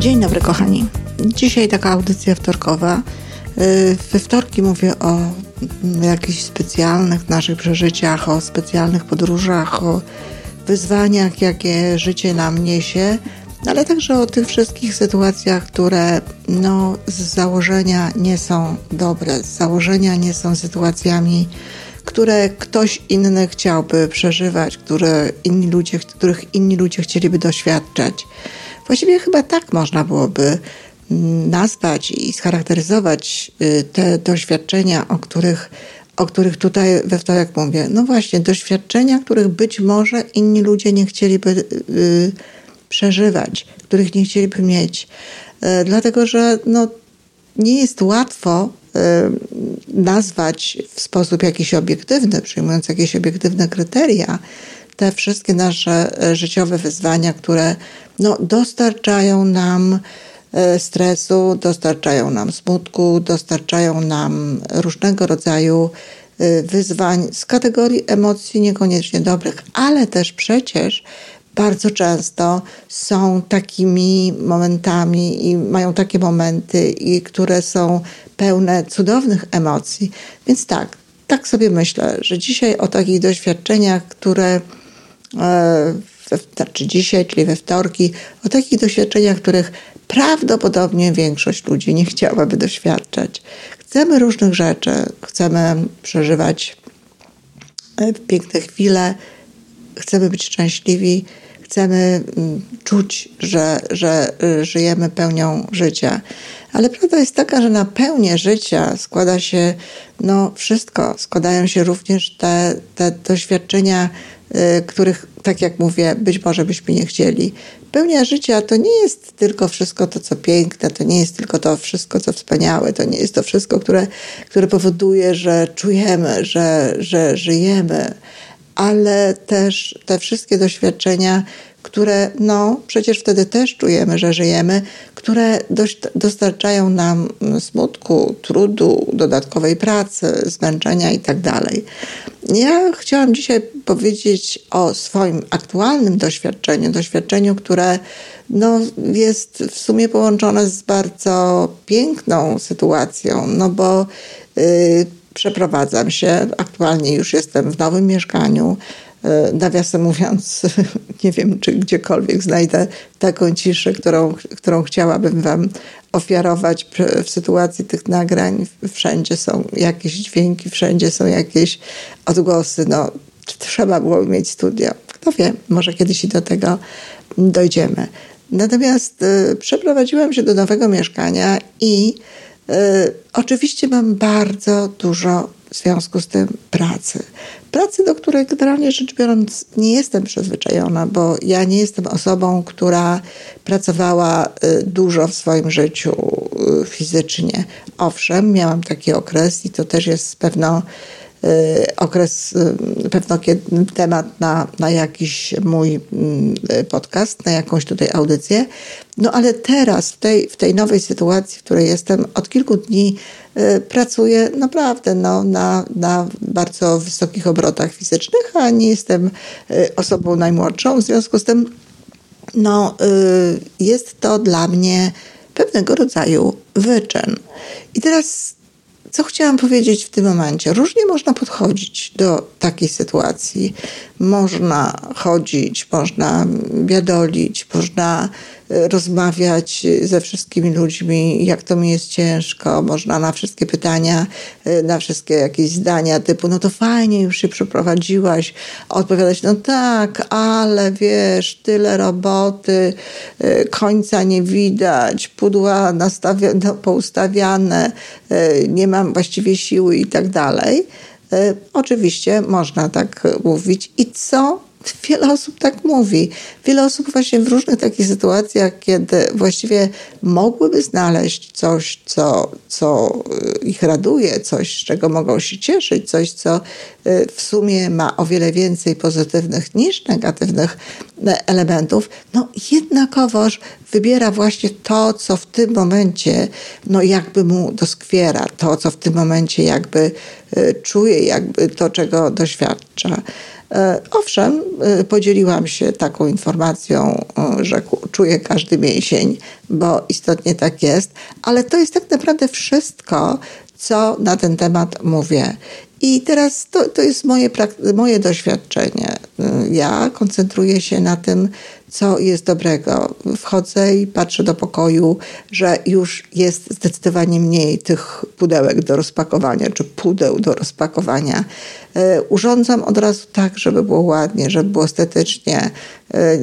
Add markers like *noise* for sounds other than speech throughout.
dobry, kochani. Dzisiaj taka audycja wtorkowa. Y, we wtorki mówię o jakichś specjalnych naszych przeżyciach, o specjalnych podróżach, o wyzwaniach, jakie życie nam niesie, ale także o tych wszystkich sytuacjach, które no, z założenia nie są dobre, z założenia nie są sytuacjami, które ktoś inny chciałby przeżywać, które inni ludzie, których inni ludzie chcieliby doświadczać. Właściwie chyba tak można byłoby nazwać i scharakteryzować y, te doświadczenia, o których, o których tutaj we wtorek mówię. No właśnie, doświadczenia, których być może inni ludzie nie chcieliby y, przeżywać, których nie chcieliby mieć. Y, dlatego, że no, nie jest łatwo nazwać w sposób jakiś obiektywny, przyjmując jakieś obiektywne kryteria, te wszystkie nasze życiowe wyzwania, które no, dostarczają nam e, stresu, dostarczają nam smutku, dostarczają nam różnego rodzaju e, wyzwań z kategorii emocji niekoniecznie dobrych, ale też przecież bardzo często są takimi momentami i mają takie momenty, i które są pełne cudownych emocji. Więc tak, tak sobie myślę, że dzisiaj o takich doświadczeniach, które e, znaczy dzisiaj, czyli we wtorki, o takich doświadczeniach, których prawdopodobnie większość ludzi nie chciałaby doświadczać. Chcemy różnych rzeczy, chcemy przeżywać e, piękne chwile, chcemy być szczęśliwi, chcemy mm, czuć, że, że e, żyjemy pełnią życia. Ale prawda jest taka, że na pełnię życia składa się no, wszystko. Składają się również te, te doświadczenia, y, których, tak jak mówię, być może byśmy nie chcieli. Pełnia życia to nie jest tylko wszystko to, co piękne, to nie jest tylko to wszystko, co wspaniałe, to nie jest to wszystko, które, które powoduje, że czujemy, że, że żyjemy, ale też te wszystkie doświadczenia, które no przecież wtedy też czujemy, że żyjemy, które dość, dostarczają nam smutku, trudu, dodatkowej pracy, zmęczenia itd. Tak ja chciałam dzisiaj powiedzieć o swoim aktualnym doświadczeniu, doświadczeniu, które no, jest w sumie połączone z bardzo piękną sytuacją, no bo yy, przeprowadzam się, aktualnie już jestem w nowym mieszkaniu, nawiasem mówiąc, *laughs* nie wiem, czy gdziekolwiek znajdę taką ciszę, którą, którą chciałabym Wam ofiarować w sytuacji tych nagrań. Wszędzie są jakieś dźwięki, wszędzie są jakieś odgłosy. No, trzeba było mieć studio. Kto wie, może kiedyś i do tego dojdziemy. Natomiast y, przeprowadziłam się do nowego mieszkania i y, oczywiście mam bardzo dużo w związku z tym pracy. Pracy, do której generalnie rzecz biorąc nie jestem przyzwyczajona, bo ja nie jestem osobą, która pracowała y, dużo w swoim życiu y, fizycznie. Owszem, miałam taki okres i to też jest pewno y, okres, pewno temat na, na jakiś mój mm, podcast, na jakąś tutaj audycję. No ale teraz, w tej, w tej nowej sytuacji, w której jestem, od kilku dni Y, pracuję naprawdę no, na, na bardzo wysokich obrotach fizycznych, a nie jestem y, osobą najmłodszą. W związku z tym no, y, jest to dla mnie pewnego rodzaju wyczyn. I teraz co chciałam powiedzieć w tym momencie? Różnie można podchodzić do takiej sytuacji. Można chodzić, można biadolić, można rozmawiać ze wszystkimi ludźmi, jak to mi jest ciężko, można na wszystkie pytania, na wszystkie jakieś zdania typu, no to fajnie, już się przeprowadziłaś, odpowiadać, no tak, ale wiesz, tyle roboty, końca nie widać, pudła nastawia, no, poustawiane, nie mam właściwie siły i tak dalej. Oczywiście można tak mówić. I co wiele osób tak mówi. Wiele osób właśnie w różnych takich sytuacjach, kiedy właściwie mogłyby znaleźć coś, co, co y, ich raduje, coś, z czego mogą się cieszyć, coś, co y, w sumie ma o wiele więcej pozytywnych niż negatywnych e, elementów, no jednakowoż wybiera właśnie to, co w tym momencie no jakby mu doskwiera, to, co w tym momencie jakby y, czuje, jakby to, czego doświadcza. Owszem, podzieliłam się taką informacją, że czuję każdy mięsień, bo istotnie tak jest, ale to jest tak naprawdę wszystko, co na ten temat mówię. I teraz to, to jest moje, moje doświadczenie. Ja koncentruję się na tym, co jest dobrego. Wchodzę i patrzę do pokoju, że już jest zdecydowanie mniej tych pudełek do rozpakowania, czy pudeł do rozpakowania. E, urządzam od razu tak, żeby było ładnie, żeby było estetycznie. E,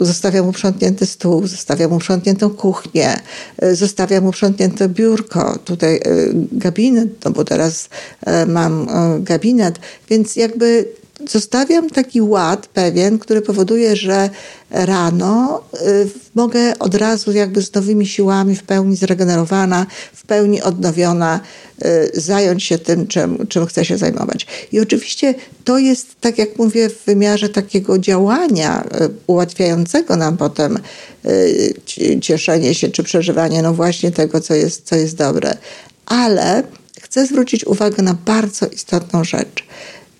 zostawiam uprzątnięty stół, zostawiam uprzątniętą kuchnię, e, zostawiam uprzątnięte biurko, tutaj gabinet, no bo teraz mam gabinet, więc jakby zostawiam taki ład pewien, który powoduje, że rano y, mogę od razu jakby z nowymi siłami, w pełni zregenerowana, w pełni odnowiona, y, zająć się tym, czym, czym chcę się zajmować. I oczywiście to jest, tak jak mówię, w wymiarze takiego działania y, ułatwiającego nam potem cieszenie się czy przeżywanie no właśnie tego, co jest, co jest dobre. Ale chcę zwrócić uwagę na bardzo istotną rzecz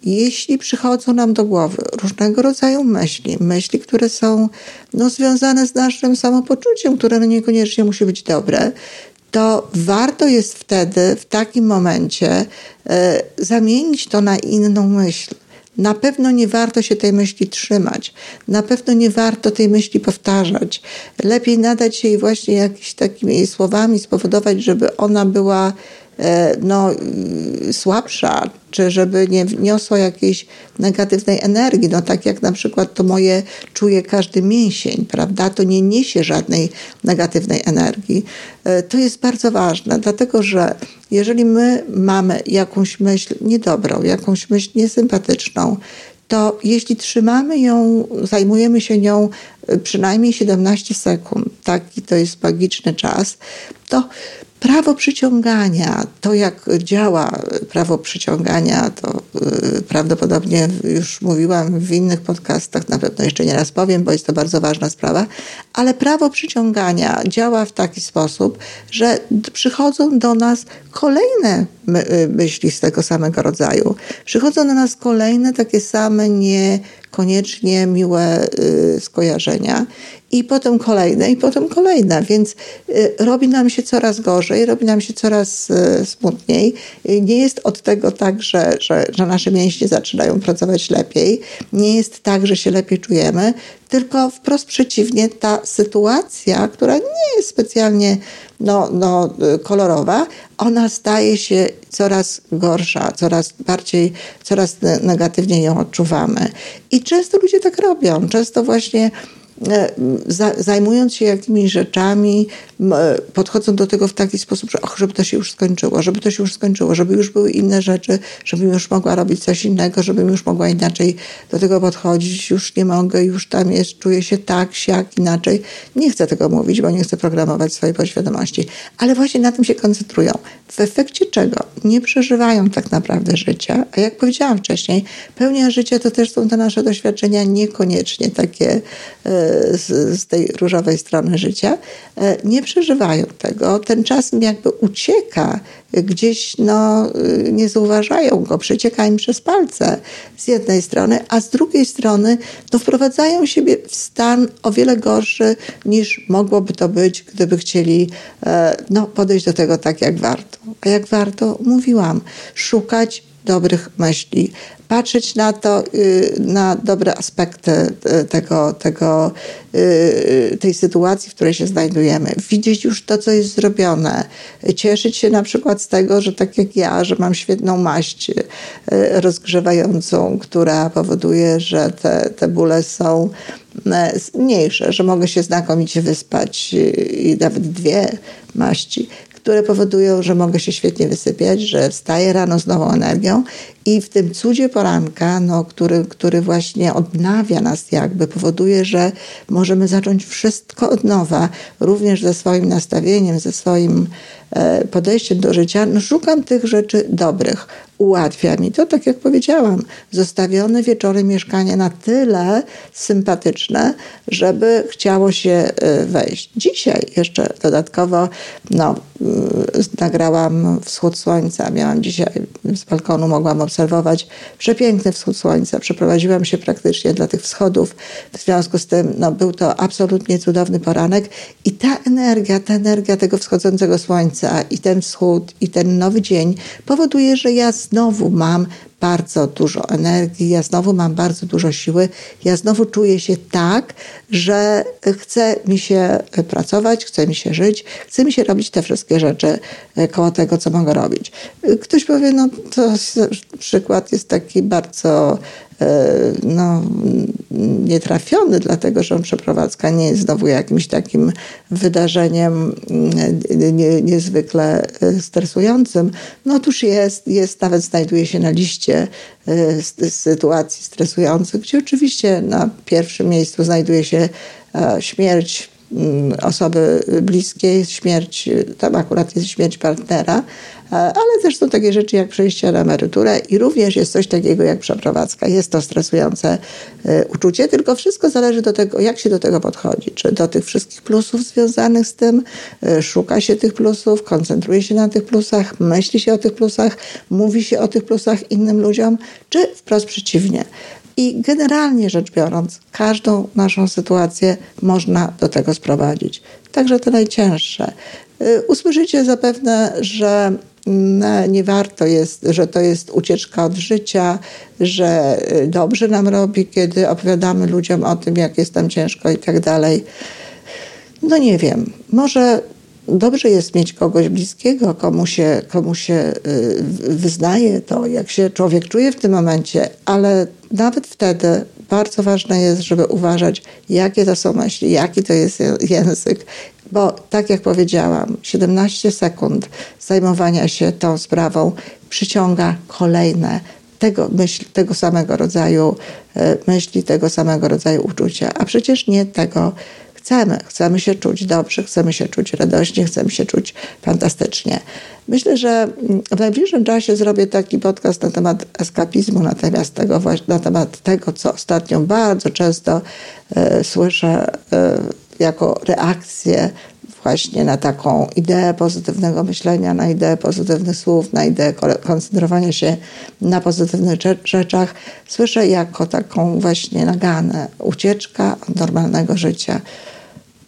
jeśli przychodzą nam do głowy różnego rodzaju myśli, myśli, które są no, związane z naszym samopoczuciem, które no, niekoniecznie musi być dobre, to warto jest wtedy, w takim momencie, e, zamienić to na inną myśl. Na pewno nie warto się tej myśli trzymać. Na pewno nie warto tej myśli powtarzać. Lepiej nadać jej właśnie jakimiś takimi słowami, spowodować, żeby ona była no, słabsza, czy żeby nie wniosła jakiejś negatywnej energii. No tak jak na przykład to moje czuje każdy mięsień, prawda? To nie niesie żadnej negatywnej energii. E, to jest bardzo ważne, dlatego że jeżeli my mamy jakąś myśl niedobrą, jakąś myśl niesympatyczną, to jeśli trzymamy ją, zajmujemy się nią e, przynajmniej 17 sekund, taki to jest magiczny czas, to Prawo przyciągania, to jak działa prawo przyciągania, to y, prawdopodobnie już mówiłam w innych podcastach, na pewno jeszcze nie raz powiem, bo jest to bardzo ważna sprawa, ale prawo przyciągania działa w taki sposób, że przychodzą do nas kolejne myśli z tego samego rodzaju. Przychodzą do nas kolejne takie same niekoniecznie miłe y, skojarzenia i potem kolejne, i potem kolejne, więc y, robi nam się coraz gorzej, robi nam się coraz y, smutniej. Y, nie jest od tego tak, że, że, że nasze mięśnie zaczynają pracować lepiej, nie jest tak, że się lepiej czujemy, tylko wprost przeciwnie, ta sytuacja, która nie jest specjalnie no, no, kolorowa, ona staje się coraz gorsza, coraz bardziej, coraz negatywniej ją odczuwamy. I często ludzie tak robią. Często właśnie zajmując się jakimiś rzeczami, podchodzą do tego w taki sposób, że och, żeby to się już skończyło, żeby to się już skończyło, żeby już były inne rzeczy, żebym już mogła robić coś innego, żebym już mogła inaczej do tego podchodzić, już nie mogę, już tam jest, czuję się tak, siak, inaczej. Nie chcę tego mówić, bo nie chcę programować swojej podświadomości, ale właśnie na tym się koncentrują. W efekcie czego nie przeżywają tak naprawdę życia, a jak powiedziałam wcześniej, pełnia życia to też są te nasze doświadczenia niekoniecznie takie e, z, z tej różowej strony życia, e, nie przeżywają tego. Ten czas im jakby ucieka, gdzieś no, nie zauważają go, przecieka im przez palce z jednej strony, a z drugiej strony no, wprowadzają siebie w stan o wiele gorszy niż mogłoby to być, gdyby chcieli e, no, podejść do tego tak, jak warto. A jak warto? Mówiłam, szukać dobrych myśli, patrzeć na to, y, na dobre aspekty y, tego, tego, y, tej sytuacji, w której się znajdujemy, widzieć już to, co jest zrobione, cieszyć się na przykład z tego, że tak jak ja, że mam świetną maść rozgrzewającą, która powoduje, że te, te bóle są mniejsze, że mogę się znakomicie wyspać i nawet dwie maści które powodują, że mogę się świetnie wysypiać, że wstaję rano z nową energią i w tym cudzie poranka, no, który, który właśnie odnawia nas jakby, powoduje, że możemy zacząć wszystko od nowa, również ze swoim nastawieniem, ze swoim e, podejściem do życia, no szukam tych rzeczy dobrych. Ułatwia mi to, tak jak powiedziałam, zostawione wieczorem mieszkanie na tyle sympatyczne, żeby chciało się e, wejść. Dzisiaj jeszcze dodatkowo no, nagrałam wschód słońca. Miałam dzisiaj z balkonu, mogłam obserwować przepiękny wschód słońca. Przeprowadziłam się praktycznie dla tych wschodów. W związku z tym no, był to absolutnie cudowny poranek i ta energia, ta energia tego wschodzącego słońca i ten wschód i ten nowy dzień powoduje, że ja znowu mam bardzo dużo energii, ja znowu mam bardzo dużo siły, ja znowu czuję się tak, że chce mi się pracować, chce mi się żyć, chce mi się robić te wszystkie rzeczy e, koło tego, co mogę robić. Ktoś powie, no to przykład jest taki bardzo e, no, nietrafiony, dlatego że przeprowadzka nie jest znowu jakimś takim wydarzeniem mm, nie, niezwykle e, stresującym. No otóż jest, jest, nawet znajduje się na liście e, sytuacji stresujących, gdzie oczywiście na pierwszym miejscu znajduje się e, śmierć osoby bliskiej, śmierć, tam akurat jest śmierć partnera, ale też są takie rzeczy jak przejście na emeryturę i również jest coś takiego jak przeprowadzka. Jest to stresujące e, uczucie, tylko wszystko zależy do tego, jak się do tego podchodzi. Czy do tych wszystkich plusów związanych z tym, e, szuka się tych plusów, koncentruje się na tych plusach, myśli się o tych plusach, mówi się o tych plusach innym ludziom, czy wprost przeciwnie. I generalnie rzecz biorąc, każdą naszą sytuację można do tego sprowadzić. Także to najcięższe. E, usłyszycie zapewne, że no, nie warto jest, że to jest ucieczka od życia, że y, dobrze nam robi, kiedy opowiadamy ludziom o tym, jak jest tam ciężko i tak dalej. No nie wiem, może dobrze jest mieć kogoś bliskiego, komu się, komu się y, wyznaje to, jak się człowiek czuje w tym momencie, ale nawet wtedy bardzo ważne jest, żeby uważać, jakie to są myśli, jaki to jest język, bo tak jak powiedziałam, 17 sekund zajmowania się tą sprawą przyciąga kolejne tego, myśl, tego samego rodzaju e, myśli, tego samego rodzaju uczucia, a przecież nie tego chcemy. Chcemy się czuć dobrze, chcemy się czuć radośnie, chcemy się czuć fantastycznie. Myślę, że w najbliższym czasie zrobię taki podcast na temat eskapizmu, natomiast tego, na temat tego, co ostatnio bardzo często e, słyszę e, jako reakcję właśnie na taką ideę pozytywnego myślenia, na ideę pozytywnych słów, na ideę koncentrowania się na pozytywnych rzeczach, słyszę jako taką właśnie naganę, ucieczka od normalnego życia.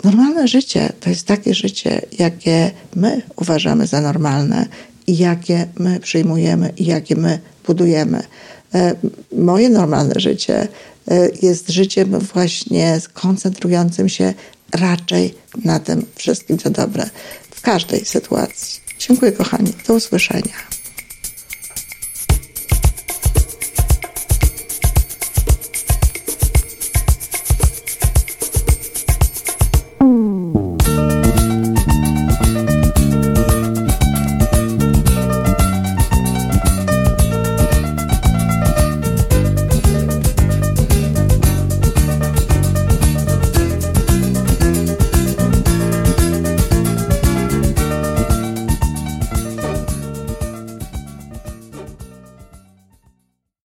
Normalne życie to jest takie życie, jakie my uważamy za normalne i jakie my przyjmujemy i jakie my budujemy. E, moje normalne życie e, jest życiem właśnie koncentrującym się raczej na tym wszystkim, co dobre w każdej sytuacji. Dziękuję, kochani. Do usłyszenia.